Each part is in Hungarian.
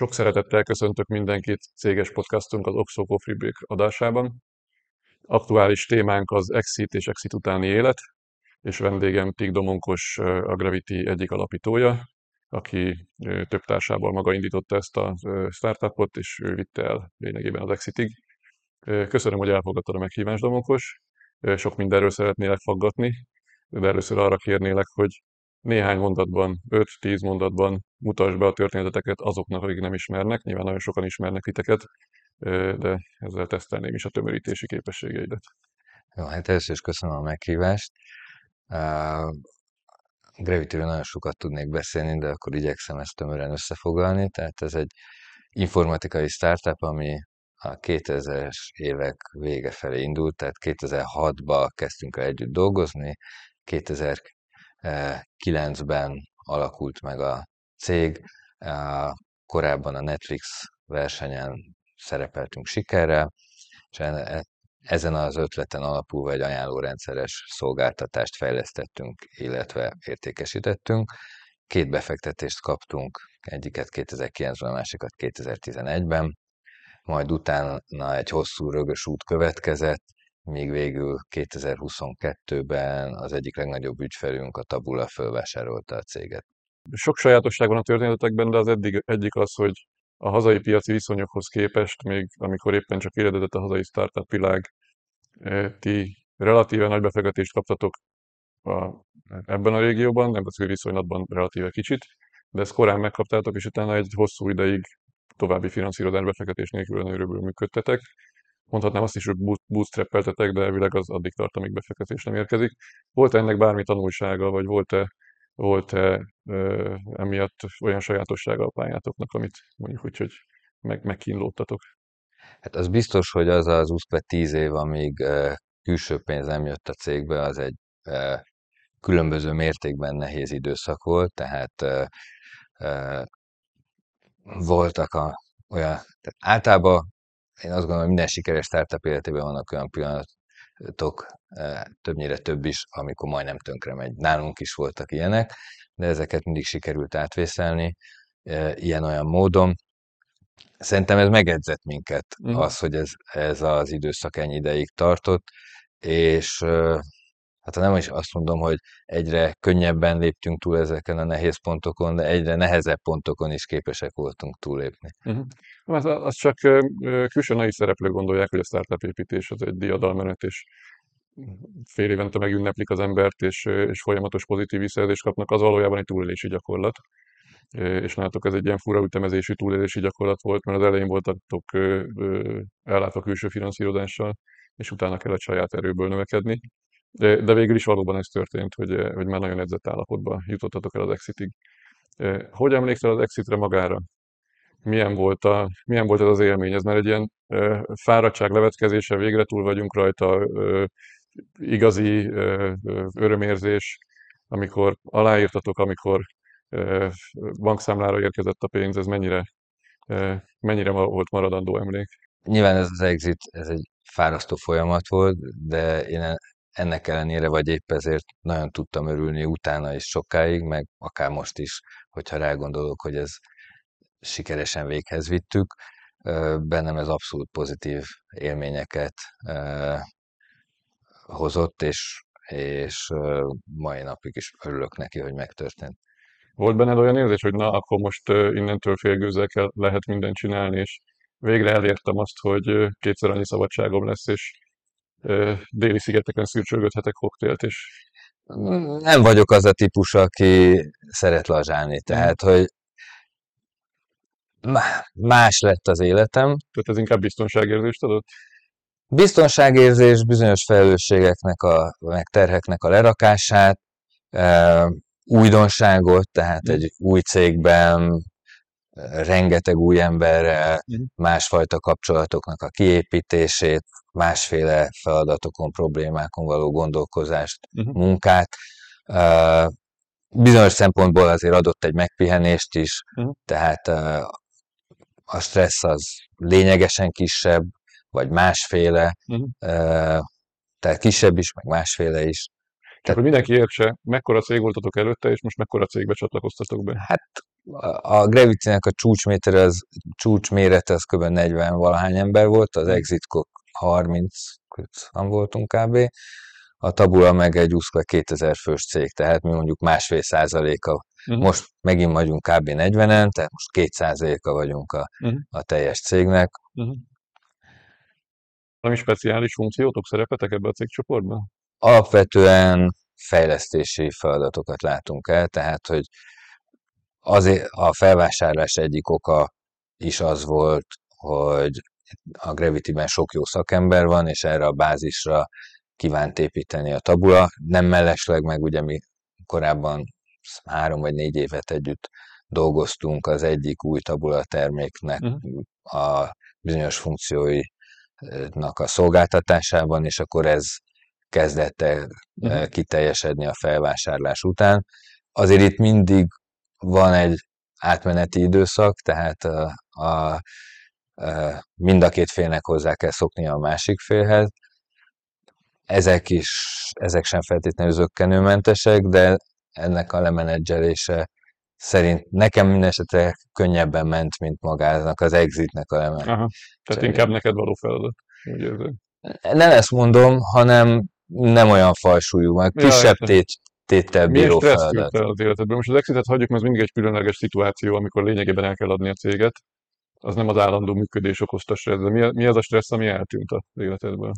Sok szeretettel köszöntök mindenkit céges podcastunk az Oxo Coffee Break adásában. Aktuális témánk az exit és exit utáni élet, és vendégem Tig Domonkos, a Gravity egyik alapítója, aki több társával maga indította ezt a startupot, és ő vitte el lényegében az exitig. Köszönöm, hogy elfogadtad a meghívást, Domonkos. Sok mindenről szeretnélek faggatni, de először arra kérnélek, hogy néhány mondatban, 5-10 mondatban mutasd be a történeteket azoknak, akik nem ismernek. Nyilván nagyon sokan ismernek titeket, de ezzel tesztelném is a tömörítési képességeidet. Jó, hát először is köszönöm a meghívást. Uh, gravity nagyon sokat tudnék beszélni, de akkor igyekszem ezt tömören összefoglalni. Tehát ez egy informatikai startup, ami a 2000-es évek vége felé indult, tehát 2006-ban kezdtünk el együtt dolgozni, 2009-ben alakult meg a cég, korábban a Netflix versenyen szerepeltünk sikerrel, és e, ezen az ötleten alapulva egy ajánlórendszeres szolgáltatást fejlesztettünk, illetve értékesítettünk. Két befektetést kaptunk, egyiket 2009-ben, a másikat 2011-ben, majd utána egy hosszú rögös út következett, míg végül 2022-ben az egyik legnagyobb ügyfelünk, a Tabula fölvásárolta a céget. Sok sajátosság van a történetekben, de az eddig, egyik az, hogy a hazai piaci viszonyokhoz képest, még amikor éppen csak éledezett a hazai startup világ, eh, ti relatíve nagy befektetést kaptatok a, ebben a régióban, nemzetközi viszonylatban relatíve kicsit, de ezt korán megkaptátok, és utána egy hosszú ideig további finanszírozás befektetés nélkül működtetek. Mondhatnám azt is, hogy bootstrap-eltetek, de elvileg az addig tart, amíg befektetés nem érkezik. Volt-e ennek bármi tanulsága, vagy volt-e volt-e ö, emiatt olyan sajátossága a pályátoknak, amit mondjuk úgy, hogy meg, megkínlódtatok? Hát az biztos, hogy az az 20 év, amíg uh, külső pénz nem jött a cégbe, az egy különböző mértékben nehéz időszak volt, tehát voltak a, olyan, tehát általában én azt gondolom, hogy minden sikeres startup életében vannak olyan pillanatok, többnyire több is, amikor majdnem tönkre megy. Nálunk is voltak ilyenek, de ezeket mindig sikerült átvészelni ilyen-olyan módon. Szerintem ez megedzett minket, mm. az, hogy ez, ez az időszak ennyi ideig tartott, és hát nem is azt mondom, hogy egyre könnyebben léptünk túl ezeken a nehéz pontokon, de egyre nehezebb pontokon is képesek voltunk túlépni. Uh-huh. Az, az csak külső nagy szereplők gondolják, hogy a startup építés az egy diadalmenet, és fél évente megünneplik az embert, és, és folyamatos pozitív visszajelzést kapnak, az valójában egy túlélési gyakorlat. És nálatok ez egy ilyen fura ütemezésű túlélési gyakorlat volt, mert az elején voltatok ellátva külső finanszírozással, és utána kellett saját erőből növekedni. De, de végül is valóban ez történt, hogy, hogy már nagyon edzett állapotban jutottatok el az exitig. Hogy emlékszel az exitre magára? Milyen volt, a, milyen volt ez az élmény? Ez már egy ilyen fáradtság levetkezése, végre túl vagyunk rajta, igazi örömérzés, amikor aláírtatok, amikor bankszámlára érkezett a pénz, ez mennyire, mennyire volt maradandó emlék? Nyilván ez az exit, ez egy fárasztó folyamat volt, de én ennek ellenére, vagy épp ezért nagyon tudtam örülni utána is sokáig, meg akár most is, hogyha rágondolok, hogy ez sikeresen véghez vittük. Bennem ez abszolút pozitív élményeket hozott, és, és mai napig is örülök neki, hogy megtörtént. Volt benned olyan érzés, hogy na, akkor most innentől félgőzzel kell, lehet mindent csinálni, és végre elértem azt, hogy kétszer annyi szabadságom lesz, és déli szigeteken szürcsölgöthetek koktélt, és... Nem vagyok az a típus, aki szeret lazsálni, tehát, hogy más lett az életem. Tehát ez inkább biztonságérzést adott? Biztonságérzés, bizonyos felelősségeknek, a, meg terheknek a lerakását, újdonságot, tehát egy új cégben rengeteg új emberrel, másfajta kapcsolatoknak a kiépítését, másféle feladatokon, problémákon való gondolkozást, uh-huh. munkát. Bizonyos szempontból azért adott egy megpihenést is, uh-huh. tehát a stressz az lényegesen kisebb, vagy másféle, uh-huh. tehát kisebb is, meg másféle is. Tehát, hogy mindenki értse, mekkora cég voltatok előtte, és most mekkora cégbe csatlakoztatok be? Hát a Gravity-nek a csúcsméter az, csúcsmérete az kb. 40 valahány ember volt, az exit 30 voltunk kb. A Tabula meg egy 2000 fős cég, tehát mi mondjuk másfél százaléka. Uh-huh. Most megint vagyunk kb. 40-en, tehát most két százaléka vagyunk a, uh-huh. a teljes cégnek. Uh-huh. Valami speciális funkciótok szerepetek ebbe a cégcsoportban? Alapvetően fejlesztési feladatokat látunk el, tehát hogy azért a felvásárlás egyik oka is az volt, hogy a Gravity-ben sok jó szakember van, és erre a bázisra kívánt építeni a tabula. Nem mellesleg, meg ugye mi korábban három vagy négy évet együtt dolgoztunk az egyik új tabula terméknek uh-huh. a bizonyos funkcióinak a szolgáltatásában, és akkor ez kezdett el uh-huh. kiteljesedni a felvásárlás után. Azért itt mindig van egy átmeneti időszak, tehát a, a, a, mind a két félnek hozzá kell szokni a másik félhez. Ezek is, ezek sem feltétlenül zöggenőmentesek, de ennek a lemenedzselése szerint nekem minden esetre könnyebben ment, mint magának az exitnek a lemenedzselése. Tehát inkább neked való feladat, úgy érzem. Nem ezt mondom, hanem nem olyan fajsúlyú, meg kisebb tét, téttel bíró Milyen feladat. az életedben? Most az exitet hagyjuk, mert ez mindig egy különleges szituáció, amikor lényegében el kell adni a céget. Az nem az állandó működés okozta stressz, de mi, mi az a stressz, ami eltűnt az életedből?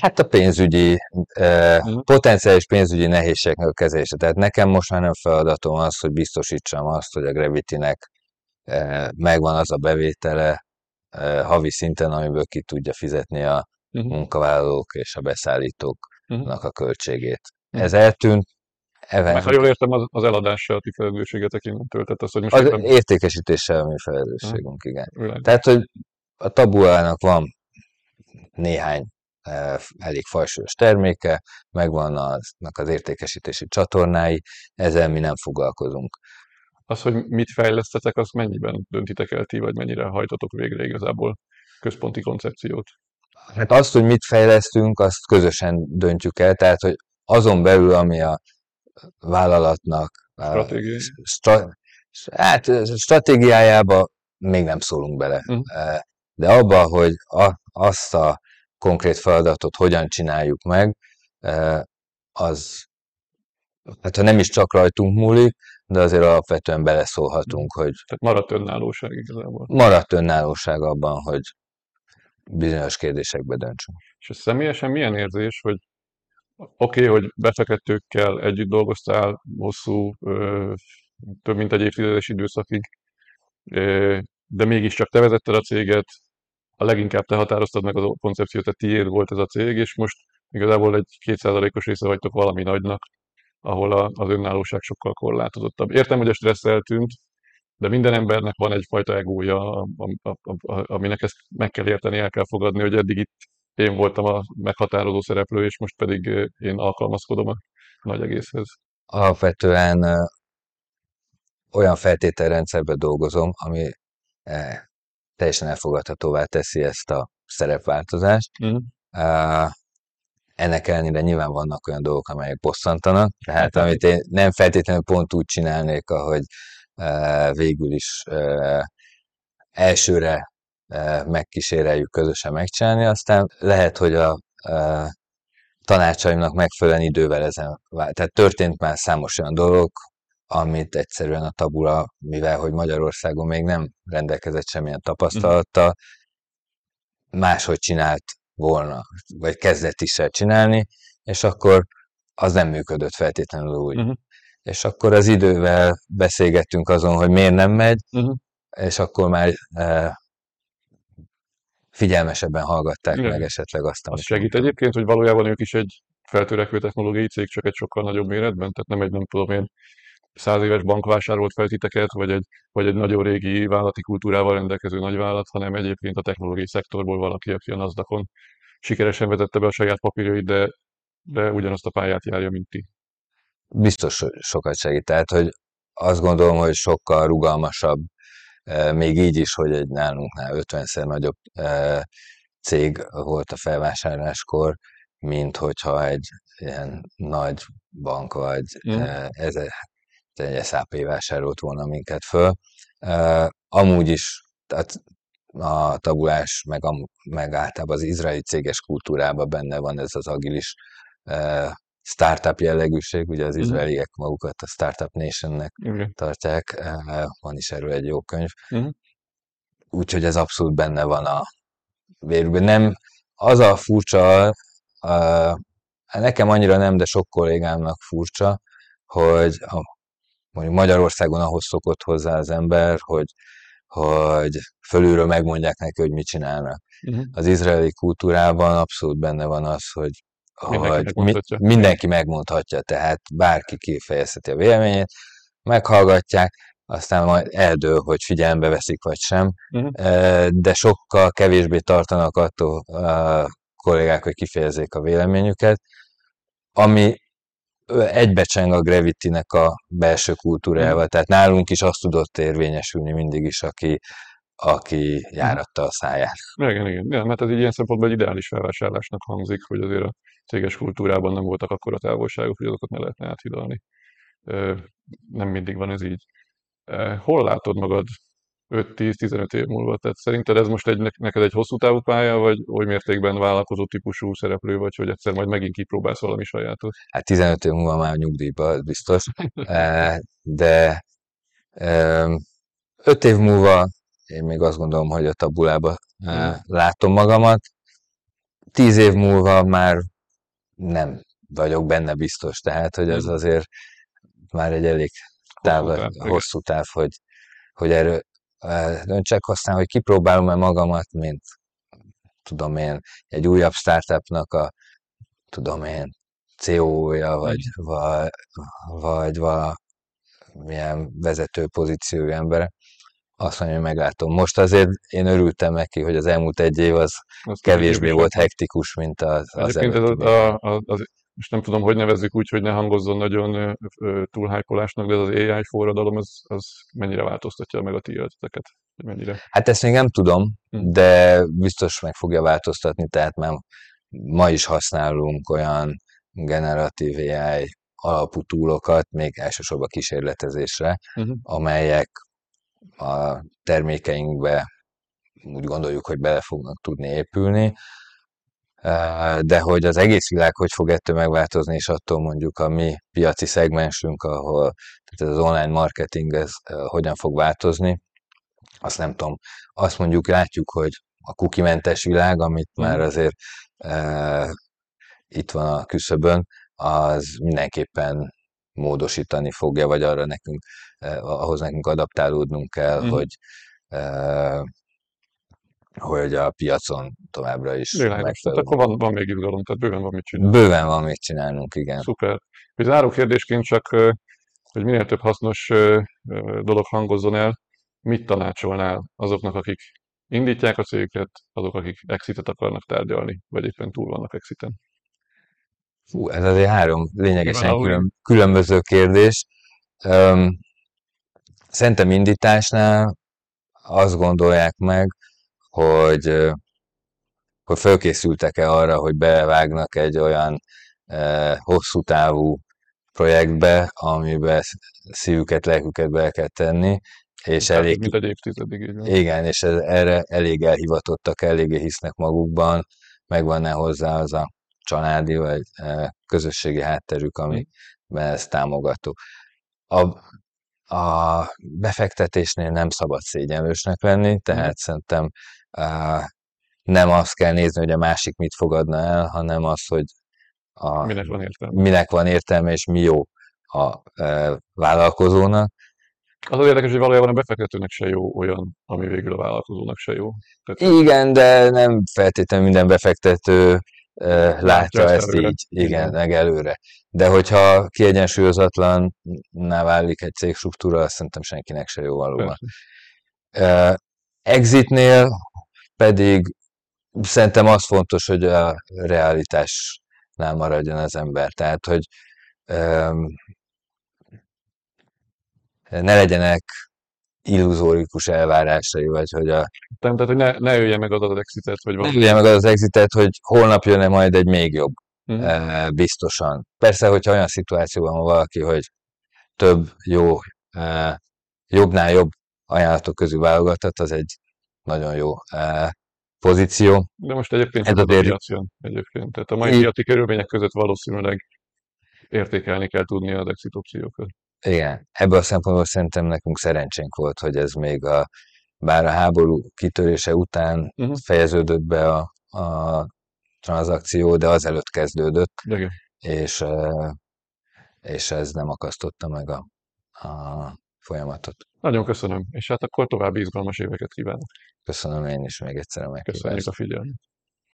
Hát a pénzügyi, eh, uh-huh. potenciális pénzügyi nehézségnek a kezelése. Tehát nekem most már nem feladatom az, hogy biztosítsam azt, hogy a Gravity-nek eh, megvan az a bevétele eh, havi szinten, amiből ki tudja fizetni a uh-huh. munkavállalók és a beszállítóknak uh-huh. a költségét. Uh-huh. Ez eltűnt, Event. Ha jól értem, az, az eladással a ti felelősségetek innentől. Tehát az, hogy most az éppen... értékesítéssel a mi felelősségünk, uh-huh. igen. Világos. Tehát, hogy a tabuának van néhány elég fajsúlyos terméke, megvan aznak az értékesítési csatornái, ezzel mi nem foglalkozunk. Az, hogy mit fejlesztetek, az mennyiben döntitek el ti, vagy mennyire hajtotok végre igazából központi koncepciót? Hát azt, hogy mit fejlesztünk, azt közösen döntjük el, tehát, hogy azon belül, ami a vállalatnak Stratégiai. stra, hát, stratégiájába még nem szólunk bele. Uh-huh. De abba, hogy a, azt a konkrét feladatot hogyan csináljuk meg, az, hát ha nem is csak rajtunk múlik, de azért alapvetően beleszólhatunk, hogy... Tehát maradt önállóság igazából. Maradt önállóság abban, hogy bizonyos kérdésekbe döntsünk. És ez személyesen milyen érzés, hogy oké, okay, hogy befektetőkkel együtt dolgoztál hosszú, több mint egy évtizedes időszakig, de mégiscsak te vezetted a céget, a leginkább te határoztad meg a koncepciót, tehát tiéd volt ez a cég, és most igazából egy kétszázalékos része vagytok valami nagynak, ahol az önállóság sokkal korlátozottabb. Értem, hogy a stressz de minden embernek van egyfajta egója, aminek ezt meg kell érteni, el kell fogadni, hogy eddig itt én voltam a meghatározó szereplő, és most pedig én alkalmazkodom a nagy egészhez. Alapvetően olyan feltételrendszerben dolgozom, ami teljesen elfogadhatóvá teszi ezt a szerepváltozást. Mm. Uh, ennek ellenére nyilván vannak olyan dolgok, amelyek bosszantanak, tehát hát, amit én nem feltétlenül pont úgy csinálnék, ahogy uh, végül is uh, elsőre megkíséreljük közösen megcsinálni, aztán lehet, hogy a uh, tanácsaimnak megfelelően idővel ezen Tehát történt már számos olyan dolog, amit egyszerűen a tabula, mivel hogy Magyarországon még nem rendelkezett semmilyen tapasztalattal, máshogy csinált volna, vagy kezdett is el csinálni, és akkor az nem működött feltétlenül úgy. Uh-huh. És akkor az idővel beszélgettünk azon, hogy miért nem megy, uh-huh. és akkor már e, figyelmesebben hallgatták Igen. meg esetleg azt, amit... Az segít egyébként, hogy valójában ők is egy feltörekvő technológiai cég, csak egy sokkal nagyobb méretben, tehát nem egy, nem tudom én, száz éves bank vásárolt fel titeket, vagy egy, vagy egy nagyon régi vállalati kultúrával rendelkező nagyvállalat, hanem egyébként a technológiai szektorból valaki, aki a nasdaq sikeresen vezette be a saját papírjait, de, de ugyanazt a pályát járja, mint ti. Biztos sokat segít. Tehát, hogy azt gondolom, hogy sokkal rugalmasabb, még így is, hogy egy nálunknál 50-szer nagyobb cég volt a felvásárláskor, mint hogyha egy ilyen nagy bank vagy mm. ezer, egy SAP vásárolt volna minket föl. Amúgy is, tehát a tabulás, meg, a, meg általában az izraeli céges kultúrában benne van ez az agilis startup jellegűség, ugye az mhm. izraeliek magukat a Startup Nationnek okay. tartják, van is erről egy jó könyv. Uh-huh. Úgyhogy ez abszolút benne van a vérükben. Nem, az a furcsa, a, nekem annyira nem, de sok kollégámnak furcsa, hogy a, mondjuk Magyarországon ahhoz szokott hozzá az ember, hogy, hogy fölülről megmondják neki, hogy mit csinálnak. Uh-huh. Az izraeli kultúrában abszolút benne van az, hogy Mindenki hogy megmondhatja. Mi, mindenki megmondhatja, tehát bárki kifejezheti a véleményét, meghallgatják, aztán majd eldől, hogy figyelembe veszik vagy sem, uh-huh. de sokkal kevésbé tartanak attól a kollégák, hogy kifejezzék a véleményüket, ami egybecseng a Gravity-nek a belső kultúrával, uh-huh. tehát nálunk is azt tudott érvényesülni mindig is, aki, aki járatta a száját. Igen, igen, igen, mert ez egy ilyen szempontból egy ideális felvásárlásnak hangzik, hogy azért a céges kultúrában nem voltak akkora távolságok, hogy azokat ne lehetne áthidalni. Nem mindig van ez így. Hol látod magad 5-10-15 év múlva? Tehát szerinted ez most egy, neked egy hosszú távú pálya, vagy oly mértékben vállalkozó típusú szereplő, vagy hogy egyszer majd megint kipróbálsz valami sajátot? Hát 15 év múlva már nyugdíjba, biztos. De 5 év múlva én még azt gondolom, hogy a tabulába hmm. látom magamat. 10 év múlva már nem vagyok benne biztos, tehát hogy ez hmm. azért már egy elég táv, hosszú táv, hosszú táv hogy, hogy erről döntsek, aztán, hogy kipróbálom-e magamat, mint tudom én, egy újabb startupnak a, tudom én, CEO-ja, vagy, vagy, vagy valamilyen vezető pozíciójú embere, azt mondja, hogy meglátom. Most azért én örültem neki, hogy az elmúlt egy év az, az kevésbé volt hektikus, mint az, az Egyébként ez a, a, az, most nem tudom, hogy nevezzük úgy, hogy ne hangozzon nagyon túlhájkolásnak, de az AI forradalom, az, az mennyire változtatja meg a ti életeteket? Mennyire? Hát ezt még nem tudom, hm. de biztos meg fogja változtatni, tehát már ma is használunk olyan generatív AI alapú túlokat, még elsősorban kísérletezésre, uh-huh. amelyek a termékeinkbe úgy gondoljuk, hogy bele fognak tudni épülni, de hogy az egész világ hogy fog ettől megváltozni, és attól mondjuk a mi piaci szegmensünk, ahol tehát az online marketing ez hogyan fog változni, azt nem tudom. Azt mondjuk látjuk, hogy a kukimentes világ, amit mm. már azért e, itt van a küszöbön, az mindenképpen módosítani fogja, vagy arra nekünk, eh, ahhoz nekünk adaptálódnunk kell, mm. hogy eh, hogy a piacon továbbra is Világos, tehát akkor van, van még izgalom, tehát bőven van mit csinálni. Bőven van mit csinálnunk, igen. Szuper. Záró kérdésként csak, hogy minél több hasznos dolog hangozzon el, mit tanácsolnál azoknak, akik indítják a cégüket, azok, akik exitet akarnak tárgyalni, vagy éppen túl vannak exiten? Hú, ez azért három lényegesen külön, különböző kérdés. Um, szerintem indításnál azt gondolják meg, hogy, hogy fölkészültek-e arra, hogy bevágnak egy olyan eh, hosszú távú projektbe, amiben szívüket, lelküket be kell tenni, és Tehát elég... Mint egy évtizedig, így Igen, és ez, erre elég elhivatottak, eléggé hisznek magukban, megvan-e hozzá az a családi vagy e, közösségi hátterük, amiben ez támogató. A, a befektetésnél nem szabad szégyenlősnek lenni, tehát szerintem nem azt kell nézni, hogy a másik mit fogadna el, hanem az, hogy a, minek, van értelme. minek van értelme, és mi jó a e, vállalkozónak. Az az érdekes, hogy valójában a befektetőnek se jó olyan, ami végül a vállalkozónak se jó. Tehát... Igen, de nem feltétlenül minden befektető látja ezt előre. így, igen, meg előre. De hogyha kiegyensúlyozatlanná válik egy cégstruktúra, azt szerintem senkinek se jó valóban. Persze. Exitnél pedig szerintem az fontos, hogy a realitásnál maradjon az ember. Tehát, hogy ne legyenek illuzórikus elvárásai, vagy hogy a... Tehát, hogy ne, ne ülje meg az az exitet, vagy valami. Ne ülje meg az az exitet, hogy holnap jön-e majd egy még jobb. Uh-huh. biztosan. Persze, hogyha olyan szituációban van valaki, hogy több jó, jobbnál jobb ajánlatok közül válogathat, az egy nagyon jó pozíció. De most egyébként Ez a piac jön egyébként. Tehát a mai piaci körülmények között valószínűleg értékelni kell tudni az exit opciókat. Igen, ebből a szempontból szerintem nekünk szerencsénk volt, hogy ez még a, bár a háború kitörése után Mhm. fejeződött be a, a tranzakció, de azelőtt kezdődött, igen. és, és ez nem akasztotta meg a, a folyamatot. Nagyon köszönöm, és hát akkor további izgalmas éveket kívánok. Köszönöm én is még egyszer a meghívást. Köszönjük a figyelmet.